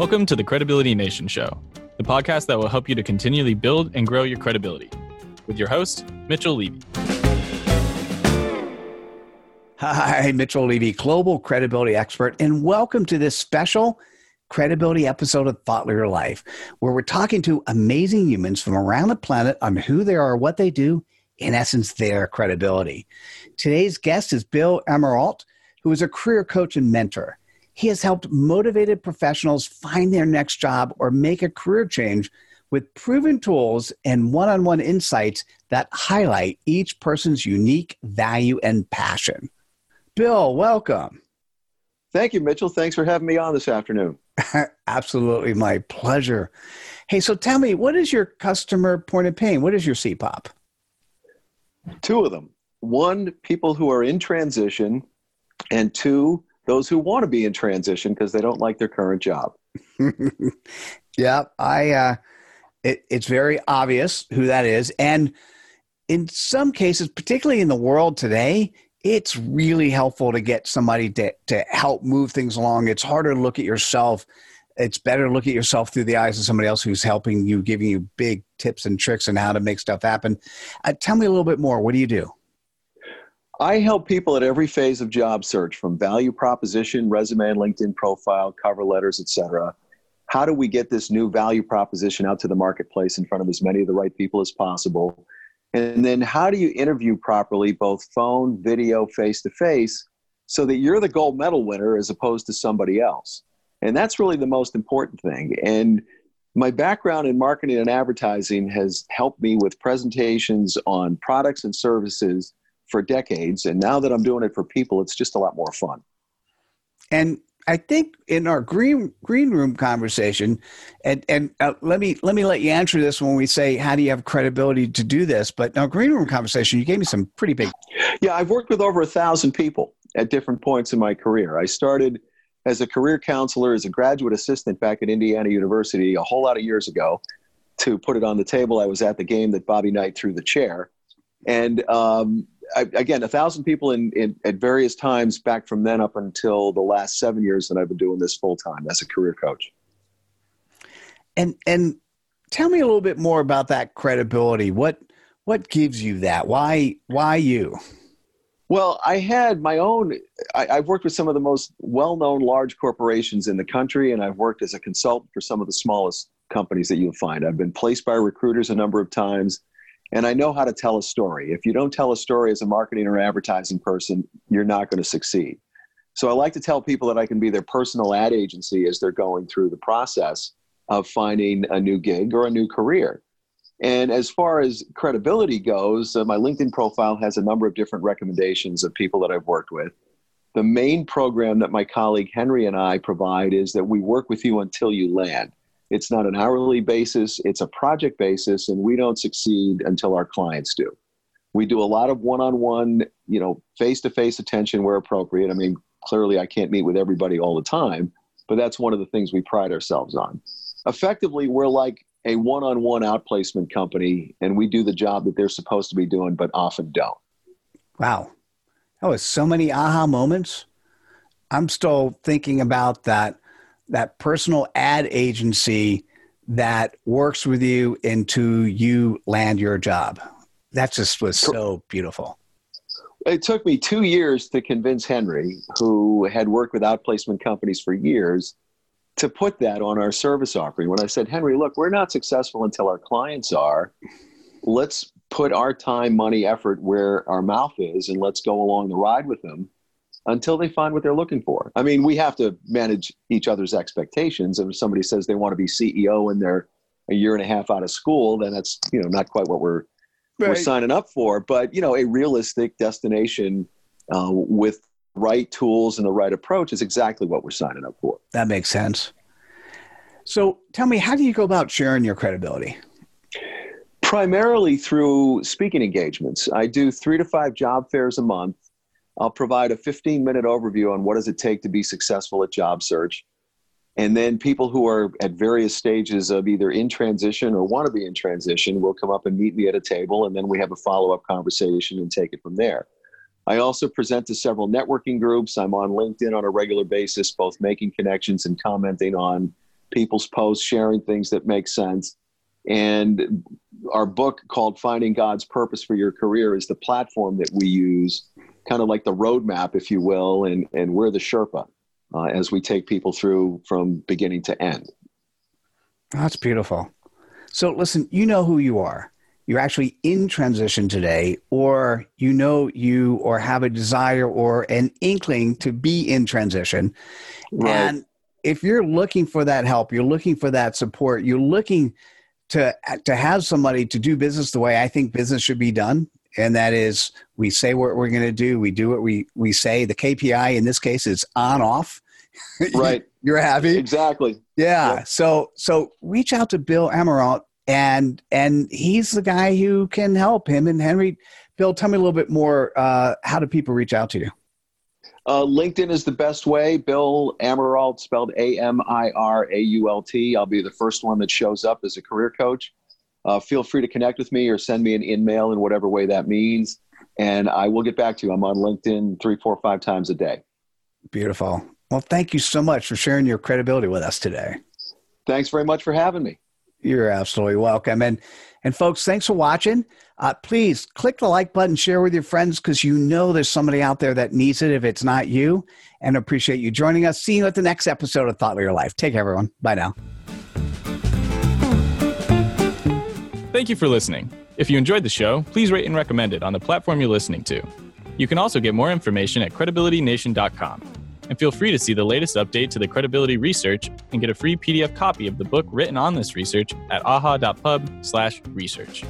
Welcome to the Credibility Nation Show, the podcast that will help you to continually build and grow your credibility. With your host, Mitchell Levy. Hi, Mitchell Levy, global credibility expert, and welcome to this special credibility episode of Thought Leader Life, where we're talking to amazing humans from around the planet on who they are, what they do, in essence, their credibility. Today's guest is Bill Amirault, who is a career coach and mentor. He has helped motivated professionals find their next job or make a career change with proven tools and one on one insights that highlight each person's unique value and passion. Bill, welcome. Thank you, Mitchell. Thanks for having me on this afternoon. Absolutely, my pleasure. Hey, so tell me, what is your customer point of pain? What is your CPOP? Two of them. One, people who are in transition, and two, those who want to be in transition because they don't like their current job. yeah, I. Uh, it, it's very obvious who that is, and in some cases, particularly in the world today, it's really helpful to get somebody to to help move things along. It's harder to look at yourself. It's better to look at yourself through the eyes of somebody else who's helping you, giving you big tips and tricks on how to make stuff happen. Uh, tell me a little bit more. What do you do? I help people at every phase of job search from value proposition, resume LinkedIn profile, cover letters, etc. How do we get this new value proposition out to the marketplace in front of as many of the right people as possible? And then how do you interview properly, both phone, video, face to face, so that you're the gold medal winner as opposed to somebody else? And that's really the most important thing. And my background in marketing and advertising has helped me with presentations on products and services for decades, and now that I'm doing it for people, it's just a lot more fun. And I think in our green green room conversation, and and uh, let me let me let you answer this when we say how do you have credibility to do this. But now green room conversation, you gave me some pretty big. Yeah, I've worked with over a thousand people at different points in my career. I started as a career counselor, as a graduate assistant back at Indiana University a whole lot of years ago. To put it on the table, I was at the game that Bobby Knight threw the chair, and um, I, again, a thousand people in, in, at various times back from then up until the last seven years that I've been doing this full time as a career coach. And and tell me a little bit more about that credibility. What what gives you that? Why why you? Well, I had my own. I, have worked with some of the most well-known large corporations in the country, and I've worked as a consultant for some of the smallest companies that you'll find. I've been placed by recruiters a number of times and I know how to tell a story. If you don't tell a story as a marketing or advertising person, you're not going to succeed. So I like to tell people that I can be their personal ad agency as they're going through the process of finding a new gig or a new career. And as far as credibility goes, uh, my LinkedIn profile has a number of different recommendations of people that I've worked with. The main program that my colleague Henry and I provide is that we work with you until you land. It's not an hourly basis, it's a project basis, and we don't succeed until our clients do. We do a lot of one on one, you know, face to face attention where appropriate. I mean, clearly I can't meet with everybody all the time, but that's one of the things we pride ourselves on. Effectively, we're like a one on one outplacement company, and we do the job that they're supposed to be doing, but often don't. Wow. That was so many aha moments. I'm still thinking about that that personal ad agency that works with you until you land your job. That just was so beautiful. It took me two years to convince Henry, who had worked with outplacement companies for years, to put that on our service offering. When I said, Henry, look, we're not successful until our clients are. Let's put our time, money, effort where our mouth is, and let's go along the ride with them until they find what they're looking for. I mean, we have to manage each other's expectations. And if somebody says they want to be CEO and they're a year and a half out of school, then that's you know not quite what we're right. we're signing up for. But you know, a realistic destination uh, with right tools and the right approach is exactly what we're signing up for. That makes sense. So, tell me, how do you go about sharing your credibility? Primarily through speaking engagements. I do three to five job fairs a month I'll provide a 15 minute overview on what does it take to be successful at job search. And then people who are at various stages of either in transition or want to be in transition will come up and meet me at a table, and then we have a follow up conversation and take it from there. I also present to several networking groups. I'm on LinkedIn on a regular basis, both making connections and commenting on people's posts, sharing things that make sense. And our book called Finding God's Purpose for Your Career is the platform that we use, kind of like the roadmap, if you will, and, and we're the Sherpa uh, as we take people through from beginning to end. That's beautiful. So, listen, you know who you are. You're actually in transition today, or you know you or have a desire or an inkling to be in transition. Right. And if you're looking for that help, you're looking for that support, you're looking to to have somebody to do business the way I think business should be done, and that is we say what we're going to do, we do what we we say. The KPI in this case is on off. Right. you're happy. Exactly. Yeah. So so reach out to Bill Amirault and and he's the guy who can help him and Henry. Bill, tell me a little bit more. Uh, how do people reach out to you? Uh, LinkedIn is the best way. Bill Amirault, spelled A M I R A U L T. I'll be the first one that shows up as a career coach. Uh, feel free to connect with me or send me an email in whatever way that means, and I will get back to you. I'm on LinkedIn three, four, five times a day. Beautiful. Well, thank you so much for sharing your credibility with us today. Thanks very much for having me. You're absolutely welcome. And and folks, thanks for watching. Uh, please click the like button, share with your friends because you know there's somebody out there that needs it if it's not you. And appreciate you joining us. See you at the next episode of Thought Leader Life. Take care, everyone. Bye now. Thank you for listening. If you enjoyed the show, please rate and recommend it on the platform you're listening to. You can also get more information at credibilitynation.com and feel free to see the latest update to the credibility research and get a free PDF copy of the book written on this research at aha.pub/research.